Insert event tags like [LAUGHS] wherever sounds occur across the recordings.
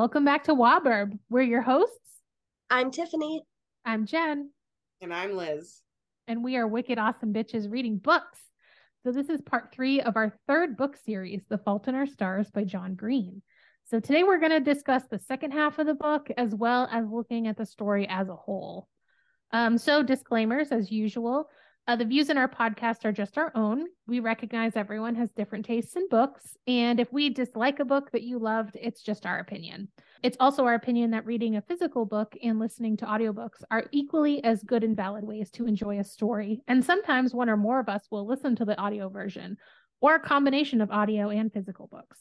Welcome back to Waburb. We're your hosts. I'm Tiffany. I'm Jen. And I'm Liz. And we are wicked awesome bitches reading books. So, this is part three of our third book series, The Fault in Our Stars by John Green. So, today we're going to discuss the second half of the book as well as looking at the story as a whole. Um, so, disclaimers as usual. Uh, the views in our podcast are just our own. We recognize everyone has different tastes in books. And if we dislike a book that you loved, it's just our opinion. It's also our opinion that reading a physical book and listening to audiobooks are equally as good and valid ways to enjoy a story. And sometimes one or more of us will listen to the audio version or a combination of audio and physical books.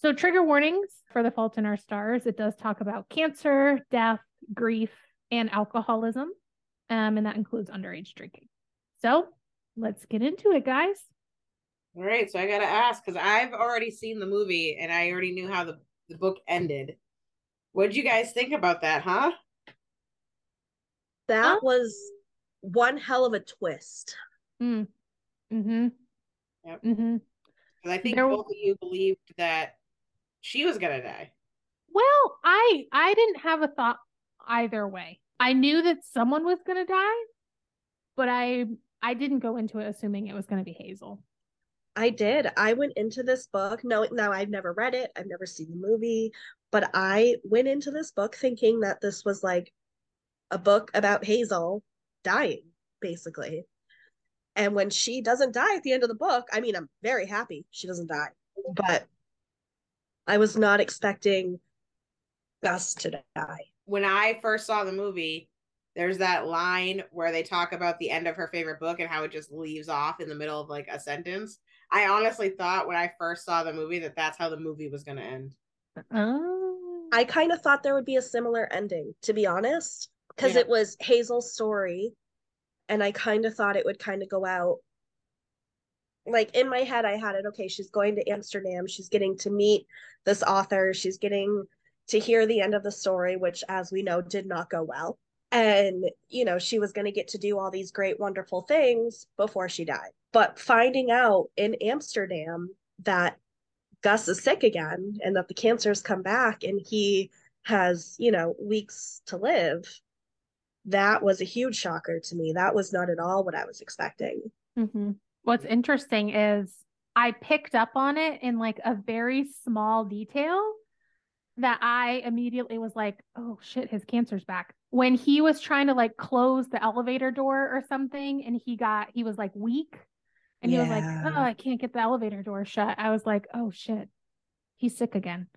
So, trigger warnings for The Fault in Our Stars. It does talk about cancer, death, grief, and alcoholism. Um, and that includes underage drinking. So let's get into it, guys. All right. So I got to ask because I've already seen the movie and I already knew how the, the book ended. What did you guys think about that, huh? That huh? was one hell of a twist. Mm. Mm-hmm. Yep. Mm-hmm. Because I think there... both of you believed that she was gonna die. Well, I I didn't have a thought either way. I knew that someone was gonna die, but I I didn't go into it assuming it was going to be Hazel. I did. I went into this book. No, now I've never read it. I've never seen the movie, but I went into this book thinking that this was like a book about Hazel dying, basically. And when she doesn't die at the end of the book, I mean, I'm very happy she doesn't die, but I was not expecting Gus to die. When I first saw the movie, there's that line where they talk about the end of her favorite book and how it just leaves off in the middle of like a sentence. I honestly thought when I first saw the movie that that's how the movie was going to end. Oh. I kind of thought there would be a similar ending, to be honest, because yeah. it was Hazel's story. And I kind of thought it would kind of go out. Like in my head, I had it okay, she's going to Amsterdam. She's getting to meet this author. She's getting to hear the end of the story, which, as we know, did not go well and you know she was going to get to do all these great wonderful things before she died but finding out in amsterdam that gus is sick again and that the cancer's come back and he has you know weeks to live that was a huge shocker to me that was not at all what i was expecting mm-hmm. what's interesting is i picked up on it in like a very small detail that I immediately was like, oh shit, his cancer's back. When he was trying to like close the elevator door or something and he got, he was like weak and yeah. he was like, oh, I can't get the elevator door shut. I was like, oh shit, he's sick again.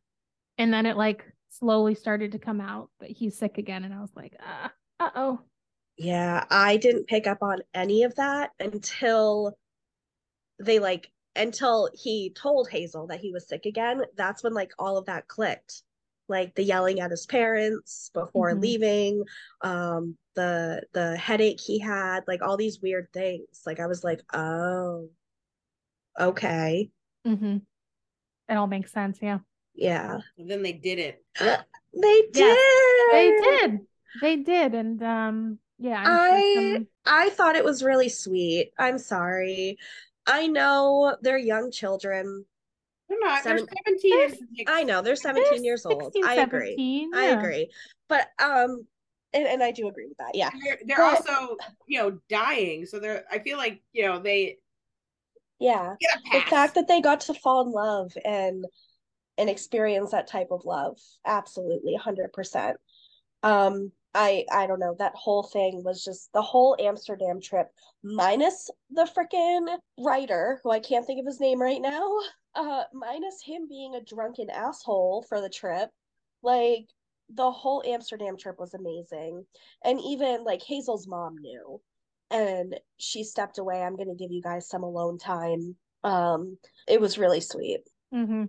And then it like slowly started to come out that he's sick again. And I was like, uh oh. Yeah, I didn't pick up on any of that until they like until he told Hazel that he was sick again. That's when like all of that clicked like the yelling at his parents before mm-hmm. leaving um the the headache he had like all these weird things. Like i was like oh okay. Mm-hmm. it all makes sense yeah. Yeah. And then they did it. [GASPS] They did yes, they did. they did and um yeah I'm i some... i thought it was really sweet. I'm sorry. I know they're young children they're not. Seven, they're 17. I know they're 17 they're years 16, old. I agree. Yeah. I agree. But um and, and I do agree with that. Yeah. They're, they're but, also, you know, dying. So they're I feel like, you know, they Yeah. The fact that they got to fall in love and and experience that type of love. Absolutely, 100%. Um I I don't know that whole thing was just the whole Amsterdam trip minus the freaking writer who I can't think of his name right now uh minus him being a drunken asshole for the trip like the whole Amsterdam trip was amazing. And even like Hazel's mom knew and she stepped away. I'm going to give you guys some alone time. Um it was really sweet. Mm-hmm.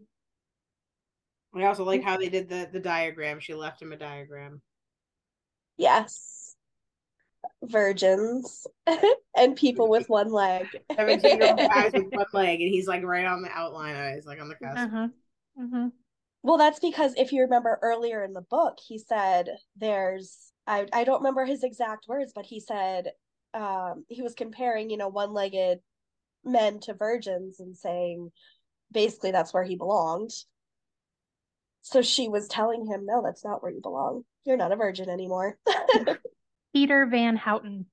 I also like how they did the the diagram. She left him a diagram. Yes. Virgins [LAUGHS] and people with one leg. 17 year old guys with one leg, and he's like right on the outline. He's like on the cusp. Uh-huh. Uh-huh. Well, that's because if you remember earlier in the book, he said there's I I don't remember his exact words, but he said um he was comparing, you know, one legged men to virgins and saying basically that's where he belonged. So she was telling him, no, that's not where you belong. You're not a virgin anymore. [LAUGHS] Peter Van Houten.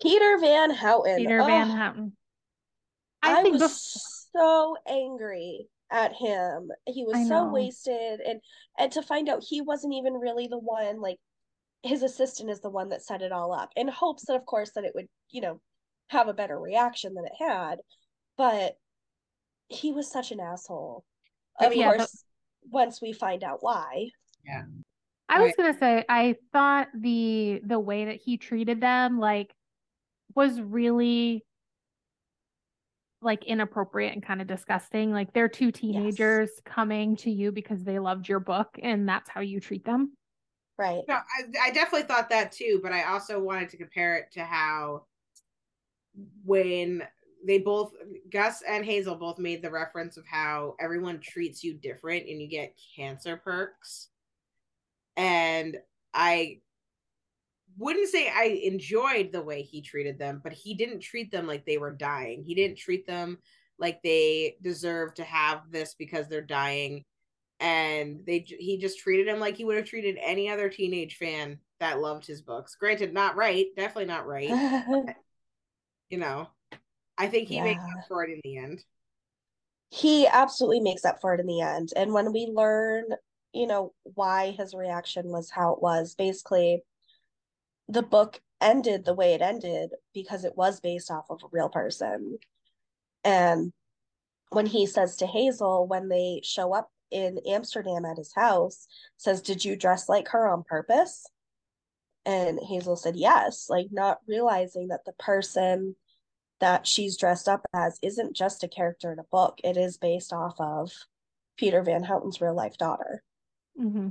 Peter Van Houten. Peter oh, Van Houten. I, I was before... so angry at him. He was so wasted and and to find out he wasn't even really the one like his assistant is the one that set it all up in hopes that of course that it would, you know, have a better reaction than it had. But he was such an asshole. Oh, of yeah, course, but... once we find out why. Yeah. I was gonna say I thought the the way that he treated them like was really like inappropriate and kind of disgusting. Like they're two teenagers yes. coming to you because they loved your book and that's how you treat them. Right. No, I, I definitely thought that too, but I also wanted to compare it to how when they both Gus and Hazel both made the reference of how everyone treats you different and you get cancer perks. And I wouldn't say I enjoyed the way he treated them, but he didn't treat them like they were dying. He didn't treat them like they deserve to have this because they're dying. And they he just treated him like he would have treated any other teenage fan that loved his books. Granted, not right, definitely not right. but, [LAUGHS] you know, I think he yeah. makes up for it in the end. He absolutely makes up for it in the end. And when we learn, you know, why his reaction was how it was, basically the book ended the way it ended because it was based off of a real person. And when he says to Hazel, when they show up in Amsterdam at his house, says, Did you dress like her on purpose? And Hazel said, Yes, like not realizing that the person that she's dressed up as isn't just a character in a book, it is based off of Peter Van Houten's real life daughter. Mm-hmm.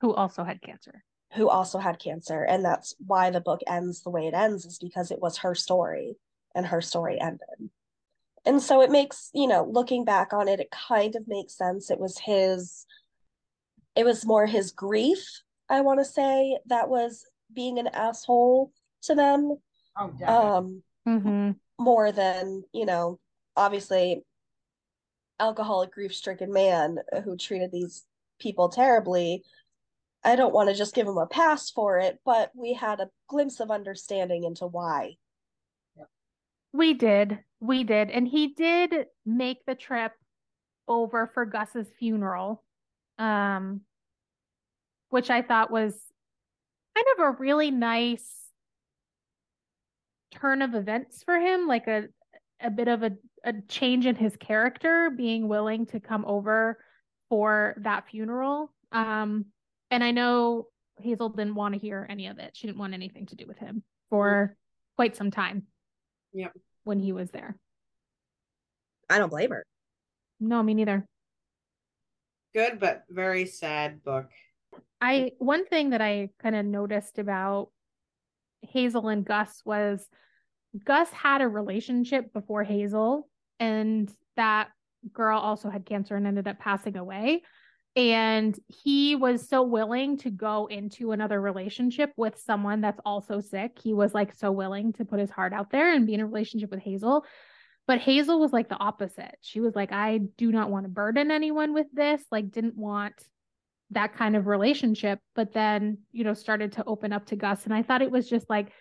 Who also had cancer. Who also had cancer. And that's why the book ends the way it ends is because it was her story and her story ended. And so it makes you know looking back on it it kind of makes sense. It was his it was more his grief i want to say that was being an asshole to them. Oh, um mm-hmm. more than you know obviously alcoholic grief stricken man who treated these people terribly I don't want to just give him a pass for it, but we had a glimpse of understanding into why. We did. We did. And he did make the trip over for Gus's funeral. Um which I thought was kind of a really nice turn of events for him, like a a bit of a, a change in his character, being willing to come over for that funeral. Um and I know Hazel didn't want to hear any of it. She didn't want anything to do with him for quite some time. Yep. When he was there. I don't blame her. No, me neither. Good, but very sad book. I one thing that I kind of noticed about Hazel and Gus was Gus had a relationship before Hazel, and that girl also had cancer and ended up passing away. And he was so willing to go into another relationship with someone that's also sick. He was like so willing to put his heart out there and be in a relationship with hazel. But hazel was like the opposite. She was like i do not want to burden anyone with this like didn't want that kind of relationship but then you know started to open up to gus. And i thought it was just like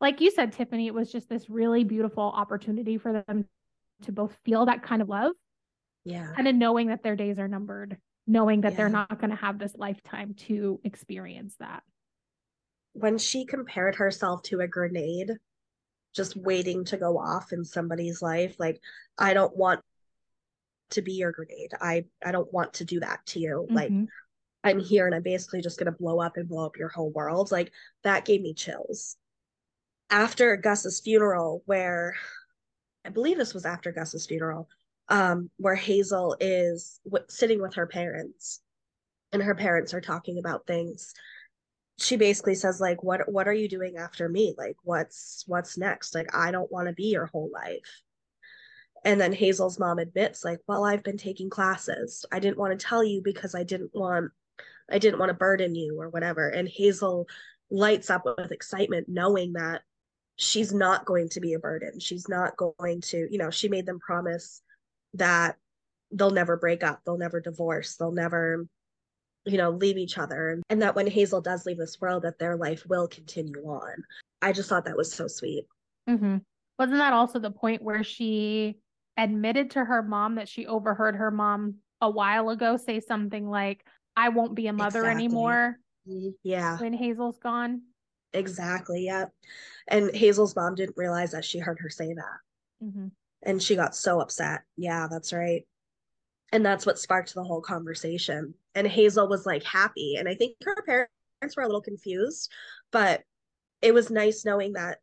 like you said tiffany it was just this really beautiful opportunity for them to both feel that kind of love yeah kind of knowing that their days are numbered knowing that yeah. they're not going to have this lifetime to experience that. When she compared herself to a grenade, just waiting to go off in somebody's life, like, I don't want to be your grenade. I I don't want to do that to you. Mm-hmm. Like I'm here and I'm basically just going to blow up and blow up your whole world. Like that gave me chills. After Gus's funeral where I believe this was after Gus's funeral, um, where Hazel is w- sitting with her parents, and her parents are talking about things. She basically says, like, "What what are you doing after me? Like, what's what's next? Like, I don't want to be your whole life." And then Hazel's mom admits, like, "Well, I've been taking classes. I didn't want to tell you because I didn't want, I didn't want to burden you or whatever." And Hazel lights up with excitement, knowing that she's not going to be a burden. She's not going to, you know, she made them promise that they'll never break up, they'll never divorce, they'll never you know, leave each other and that when Hazel does leave this world that their life will continue on. I just thought that was so sweet. Mm-hmm. Wasn't that also the point where she admitted to her mom that she overheard her mom a while ago say something like, I won't be a mother exactly. anymore? Yeah. When Hazel's gone? Exactly. Yeah. And Hazel's mom didn't realize that she heard her say that. Mm-hmm. And she got so upset. Yeah, that's right. And that's what sparked the whole conversation. And Hazel was like happy. And I think her parents were a little confused, but it was nice knowing that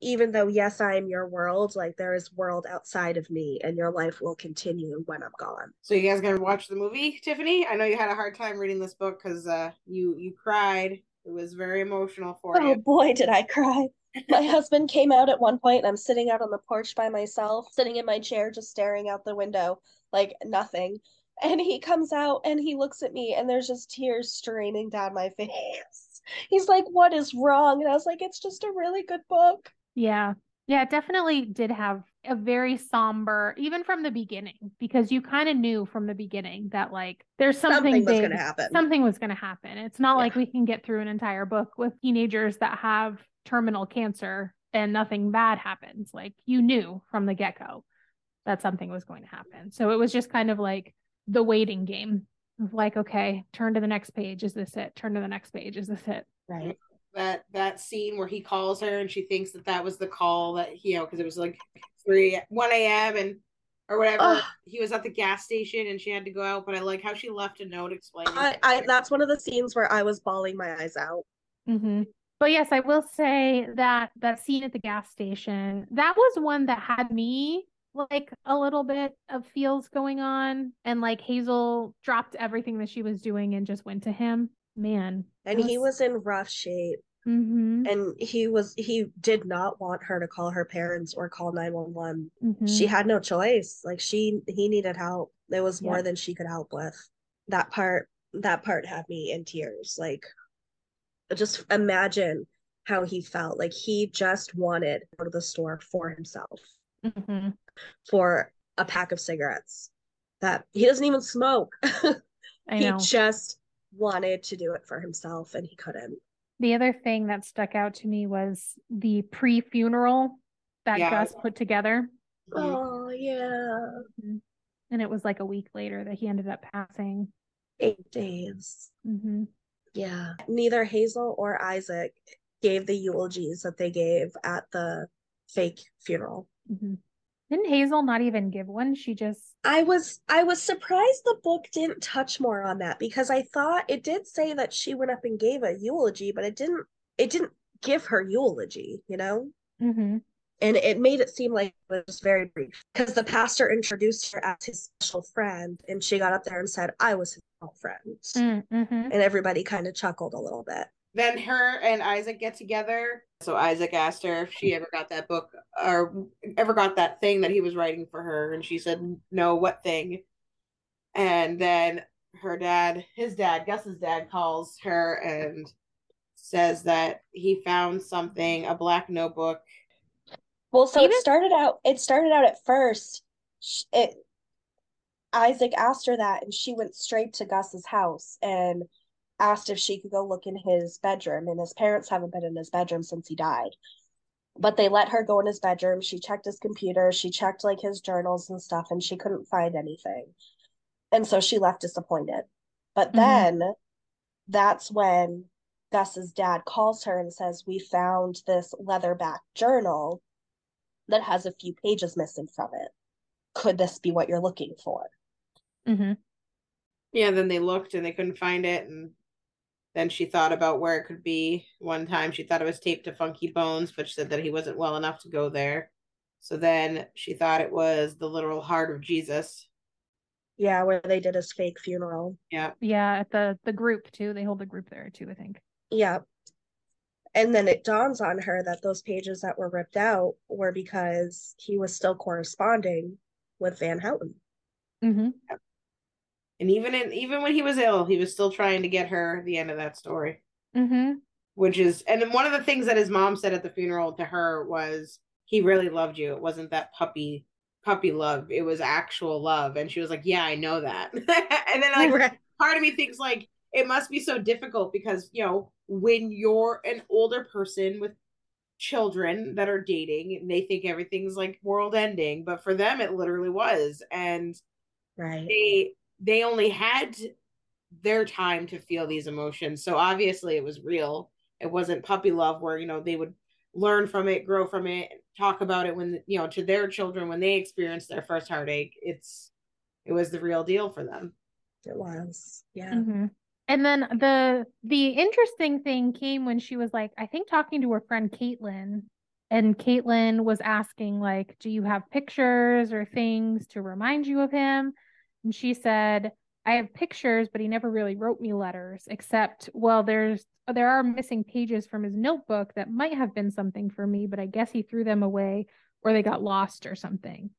even though yes i am your world like there is world outside of me and your life will continue when i'm gone so you guys gonna watch the movie tiffany i know you had a hard time reading this book because uh you you cried it was very emotional for oh, you oh boy did i cry my husband came out at one point and i'm sitting out on the porch by myself sitting in my chair just staring out the window like nothing and he comes out and he looks at me and there's just tears streaming down my face he's like, What is wrong? And I was like, It's just a really good book. Yeah. Yeah, it definitely did have a very somber, even from the beginning, because you kind of knew from the beginning that like there's something, something was going to happen. Something was going to happen. It's not yeah. like we can get through an entire book with teenagers that have terminal cancer and nothing bad happens. Like you knew from the get go that something was going to happen. So it was just kind of like the waiting game of like, okay, turn to the next page. Is this it? Turn to the next page. Is this it? Right. That that scene where he calls her and she thinks that that was the call that you know because it was like three one a.m. and or whatever. Ugh. He was at the gas station and she had to go out, but I like how she left a note explaining. I, I that's one of the scenes where I was bawling my eyes out. Mm-hmm. But yes, I will say that that scene at the gas station that was one that had me like a little bit of feels going on and like Hazel dropped everything that she was doing and just went to him. Man. And was... he was in rough shape. Mm-hmm. And he was he did not want her to call her parents or call 911. Mm-hmm. She had no choice. Like she he needed help. It was more than she could help with. That part that part had me in tears. Like just imagine how he felt. Like he just wanted to go to the store for himself. Mm-hmm for a pack of cigarettes that he doesn't even smoke. [LAUGHS] he know. just wanted to do it for himself and he couldn't. The other thing that stuck out to me was the pre funeral that yeah. Gus put together. Oh, yeah. Mm-hmm. And it was like a week later that he ended up passing. Eight days. Mm-hmm. Yeah. Neither Hazel or Isaac gave the eulogies that they gave at the fake funeral. Mm-hmm. Didn't Hazel not even give one? She just I was I was surprised the book didn't touch more on that because I thought it did say that she went up and gave a eulogy, but it didn't it didn't give her eulogy, you know? Mm-hmm. And it made it seem like it was very brief because the pastor introduced her as his special friend, and she got up there and said, "I was his friend," mm-hmm. and everybody kind of chuckled a little bit. Then her and Isaac get together. So Isaac asked her if she ever got that book or ever got that thing that he was writing for her. And she said, No, what thing? And then her dad, his dad, Gus's dad, calls her and says that he found something, a black notebook. Well, so Even- it started out, it started out at first. It Isaac asked her that and she went straight to Gus's house and asked if she could go look in his bedroom, and his parents haven't been in his bedroom since he died. But they let her go in his bedroom. She checked his computer, she checked like his journals and stuff, and she couldn't find anything. And so she left disappointed. But mm-hmm. then mm-hmm. that's when Gus's dad calls her and says, We found this leatherback journal that has a few pages missing from it. Could this be what you're looking for? Mm-hmm. Yeah, then they looked and they couldn't find it. And then she thought about where it could be. One time she thought it was taped to Funky Bones, but she said that he wasn't well enough to go there. So then she thought it was the literal heart of Jesus. Yeah, where they did his fake funeral. Yeah. Yeah, at the the group too. They hold the group there too, I think. Yeah. And then it dawns on her that those pages that were ripped out were because he was still corresponding with Van Houten. Mm-hmm. And even in even when he was ill, he was still trying to get her the end of that story. Mm-hmm. Which is, and then one of the things that his mom said at the funeral to her was, "He really loved you. It wasn't that puppy puppy love. It was actual love." And she was like, "Yeah, I know that." [LAUGHS] and then like right. part of me thinks like it must be so difficult because you know when you're an older person with children that are dating and they think everything's like world ending but for them it literally was and right they they only had their time to feel these emotions. So obviously it was real. It wasn't puppy love where you know they would learn from it grow from it talk about it when you know to their children when they experience their first heartache. It's it was the real deal for them. It was. Yeah. Mm-hmm. And then the the interesting thing came when she was like, I think talking to her friend Kaitlyn, and Kaitlyn was asking like, "Do you have pictures or things to remind you of him?" And she said, "I have pictures, but he never really wrote me letters, except well, there's there are missing pages from his notebook that might have been something for me, but I guess he threw them away or they got lost or something."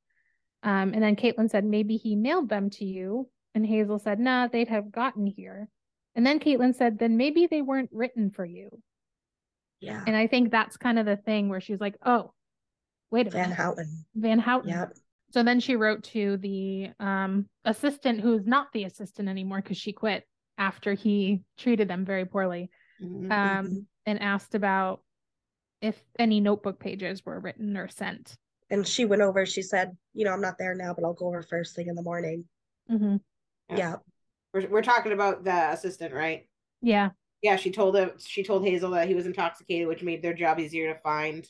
Um, and then Kaitlyn said, "Maybe he mailed them to you." And Hazel said, "Nah, they'd have gotten here." And then Kaitlyn said, then maybe they weren't written for you. Yeah. And I think that's kind of the thing where she's like, oh, wait a Van minute. Houten. Van Houten. Yep. So then she wrote to the um, assistant who's not the assistant anymore because she quit after he treated them very poorly Mm-hmm. um, and asked about if any notebook pages were written or sent. And she went over, she said, you know, I'm not there now, but I'll go over first thing in the morning. Mm-hmm. Yeah. Yeah. we're, we're talking about the assistant right Yeah. yeah she told him she told hazel that he was intoxicated which made their job easier to find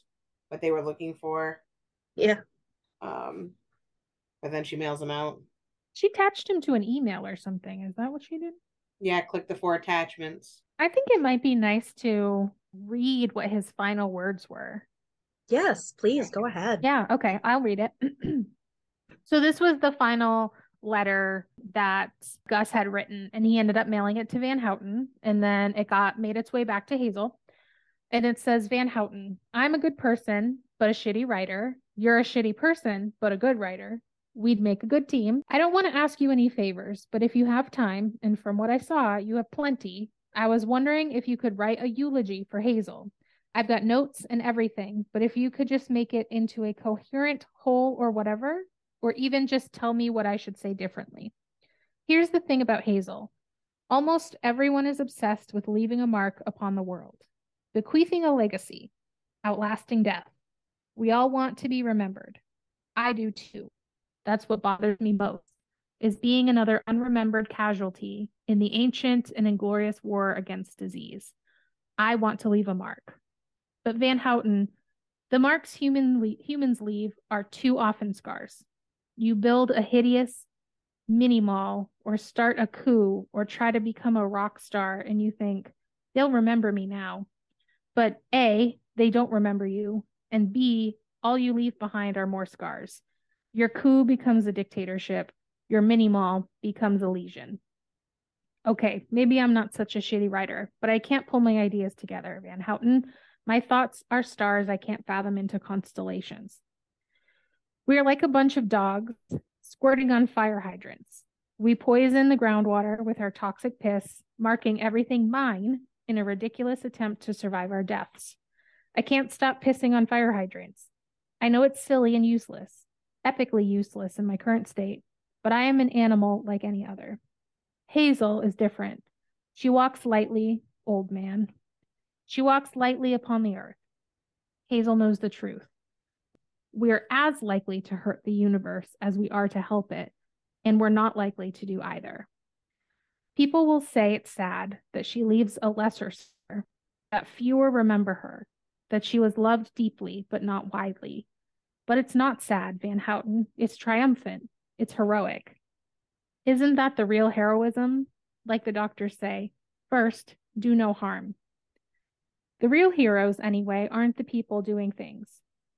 what they were looking for Yeah. um but then she mails him out She attached him to an email or something. Is that what she did? yeah click the four attachments I think it might be nice to read what his final words were. Yes, please go ahead. Yeah, okay, I'll read it. [CLEARS THROAT] so this was the final letter that Gus had written, and he ended up mailing it to Van Houten, and then it got made its way back to Hazel. And it says, Van Houten, I'm a good person, but a shitty writer. You're a shitty person, but a good writer. We'd make a good team. I don't want to ask you any favors, but if you have time, and from what I saw, you have plenty, I was wondering if you could write a eulogy for Hazel. I've got notes and everything, but if you could just make it into a coherent whole or whatever, or even just tell me what I should say differently. Here's the thing about Hazel almost everyone is obsessed with leaving a mark upon the world, bequeathing a legacy, outlasting death. We all want to be remembered. I do too. That's what bothers me most is being another unremembered casualty in the ancient and inglorious war against disease. I want to leave a mark. But Van Houten, the marks human le- humans leave are too often scars. You build a hideous mini mall or start a coup or try to become a rock star and you think, they'll remember me now. But A, they don't remember you. And B, all you leave behind are more scars. Your coup becomes a dictatorship your mini mall becomes a lesion. Okay, maybe I'm not such a shitty writer, but I can't pull my ideas together, Van Houten. My thoughts are stars I can't fathom into constellations. We are like a bunch of dogs squirting on fire hydrants. We poison the groundwater with our toxic piss, marking everything mine in a ridiculous attempt to survive our deaths. I can't stop pissing on fire hydrants. I know it's silly and useless, epically useless in my current state, but I am an animal like any other. Hazel is different. She walks lightly, old man. She walks lightly upon the earth. Hazel knows the truth. We are as likely to hurt the universe as we are to help it, and we're not likely to do either. People will say it's sad that she leaves a lesser star, that fewer remember her, that she was loved deeply but not widely. But it's not sad, Van Houten. It's triumphant. It's heroic. Isn't that the real heroism? Like the doctors say, first, do no harm. The real heroes, anyway, aren't the people doing things.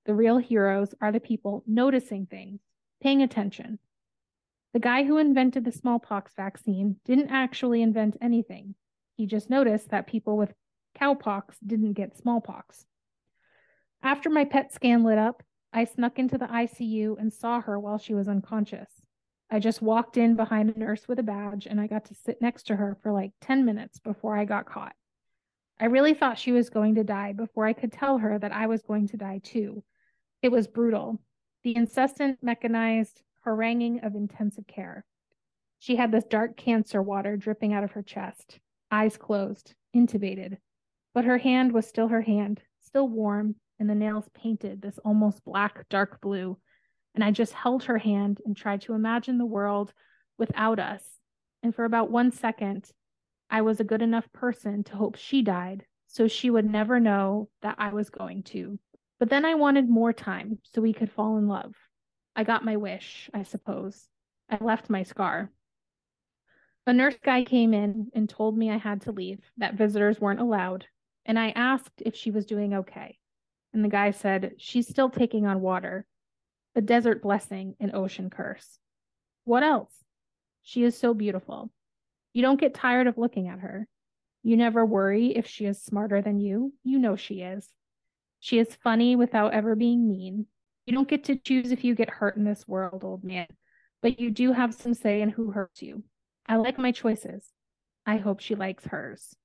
The real heroes are the people noticing things, paying attention. The guy who invented the smallpox vaccine didn't actually invent anything. He just noticed that people with cowpox didn't get smallpox. After my PET scan lit up, I snuck into the ICU and saw her while she was unconscious. I just walked in behind a nurse with a badge and I got to sit next to her for like 10 minutes before I got caught. I really thought she was going to die before I could tell her that I was going to die too. It was brutal. The incessant mechanized haranguing of intensive care. She had this dark cancer water dripping out of her chest. eyes closed, intubated. But her hand was still her hand, still warm, and the nails painted this almost black, dark blue. And I just held her hand and tried to imagine the world without us. And for about one second, I was a good enough person to hope she died so she would never know that I was going to. But then I wanted more time so we could fall in love. I got my wish, I suppose. I left my scar. A nurse guy came in and told me I had to leave, that visitors weren't allowed, and I asked if she was doing okay. And the guy said, She's still taking on water, a desert blessing, an ocean curse. What else? She is so beautiful. You don't get tired of looking at her. You never worry if she is smarter than you. You know she is. She is funny without ever being mean. You don't get to choose if you get hurt in this world, old man, but you do have some say in who hurts you. I like my choices. I hope she likes hers.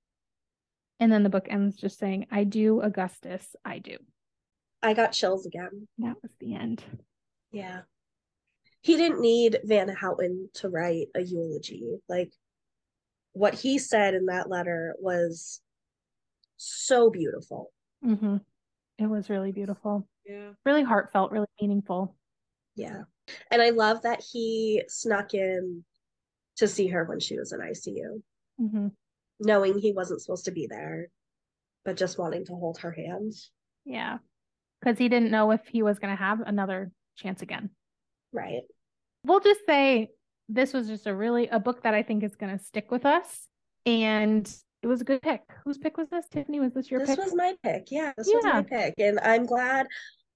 And then the book ends just saying, I do, Augustus, I do. I got chills again. That was the end. Yeah. He didn't need Van Houten to write a eulogy. Like what he said in that letter was so beautiful. Mm-hmm. It was really beautiful. Yeah. Really heartfelt, really meaningful. Yeah. And I love that he snuck in to see her when she was in ICU, Mm-hmm. knowing he wasn't supposed to be there, but just wanting to hold her hand. Yeah. Because he didn't know if he was going to have another chance again. Right. We'll just say this was just a really a book that I think is going to stick with us. And it was a good pick. Whose pick was this? Tiffany, was this your this pick? was my pick. Yeah, this was my pick. And I'm glad,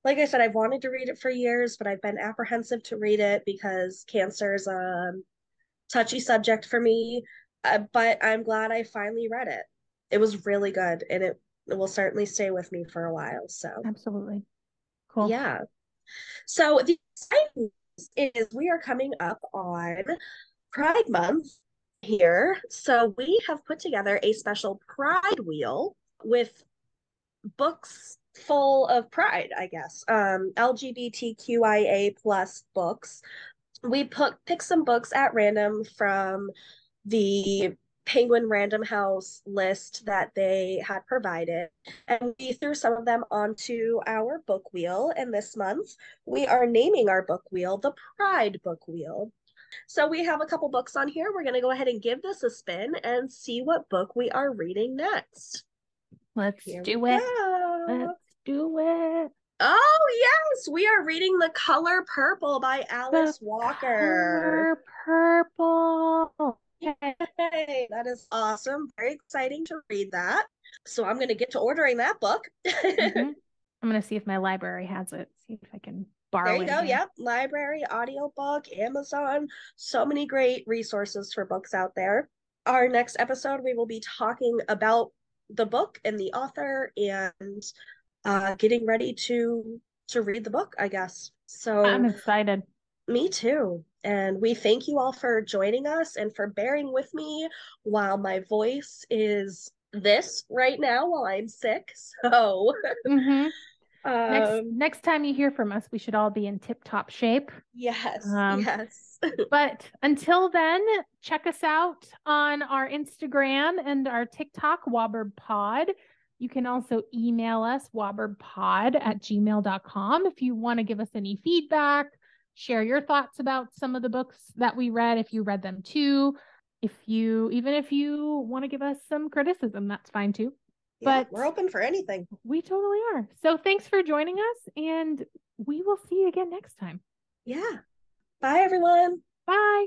like I said, I've wanted to read it for years, but I've been apprehensive to read it because cancer is a touchy subject for me. Uh, but I'm glad I finally read it. It was really good and it will certainly stay with me for a while. So, Absolutely. Cool. yeah. So, the exciting news is we are coming up on Pride Month here. So we have put together a special Pride Wheel with books full of pride, I guess. Um, LGBTQIA plus books. We put pick some books at random from the Penguin Random House list that they had provided, and we threw some of them onto our book wheel. And this month, we are naming our book wheel the Pride Book Wheel. So we have a couple books on here. We're going to go ahead and give this a spin and see what book we are reading next. Let's Here do it. go. Let's do it. Oh, yes, we are reading The Color Purple by Alice Walker. Color purple. That is awesome. Very exciting to read that. So I'm going to get to ordering that book. Mhm. [LAUGHS] I'm gonna see if my library has it. See if I can borrow it. There you go. Yep. Library, audiobook, Amazon. So many great resources for books out there. Our next episode, we will be talking about the book and the author and uh, getting ready to to read the book, I guess. So I'm excited. me too. And we thank you all for joining us and for bearing with me while my voice is this right now while I'm sick. [LAUGHS] So Mhm. Next, um, next time you hear from us, we should all be in tip top shape. yes, Um, yes. [LAUGHS] But until then, check us out on our Instagram and our TikTok, Wobber Pod. You can also email us, wobberpod at gmail.com, if you want to give us any feedback, share your thoughts about some of the books that we read, if you read them too. If you, even if you want to give us some criticism, that's fine too. Yeah, but- we're open for anything. We totally are. So thanks for joining us, and we will see you again next time. Yeah. Bye, everyone. Bye.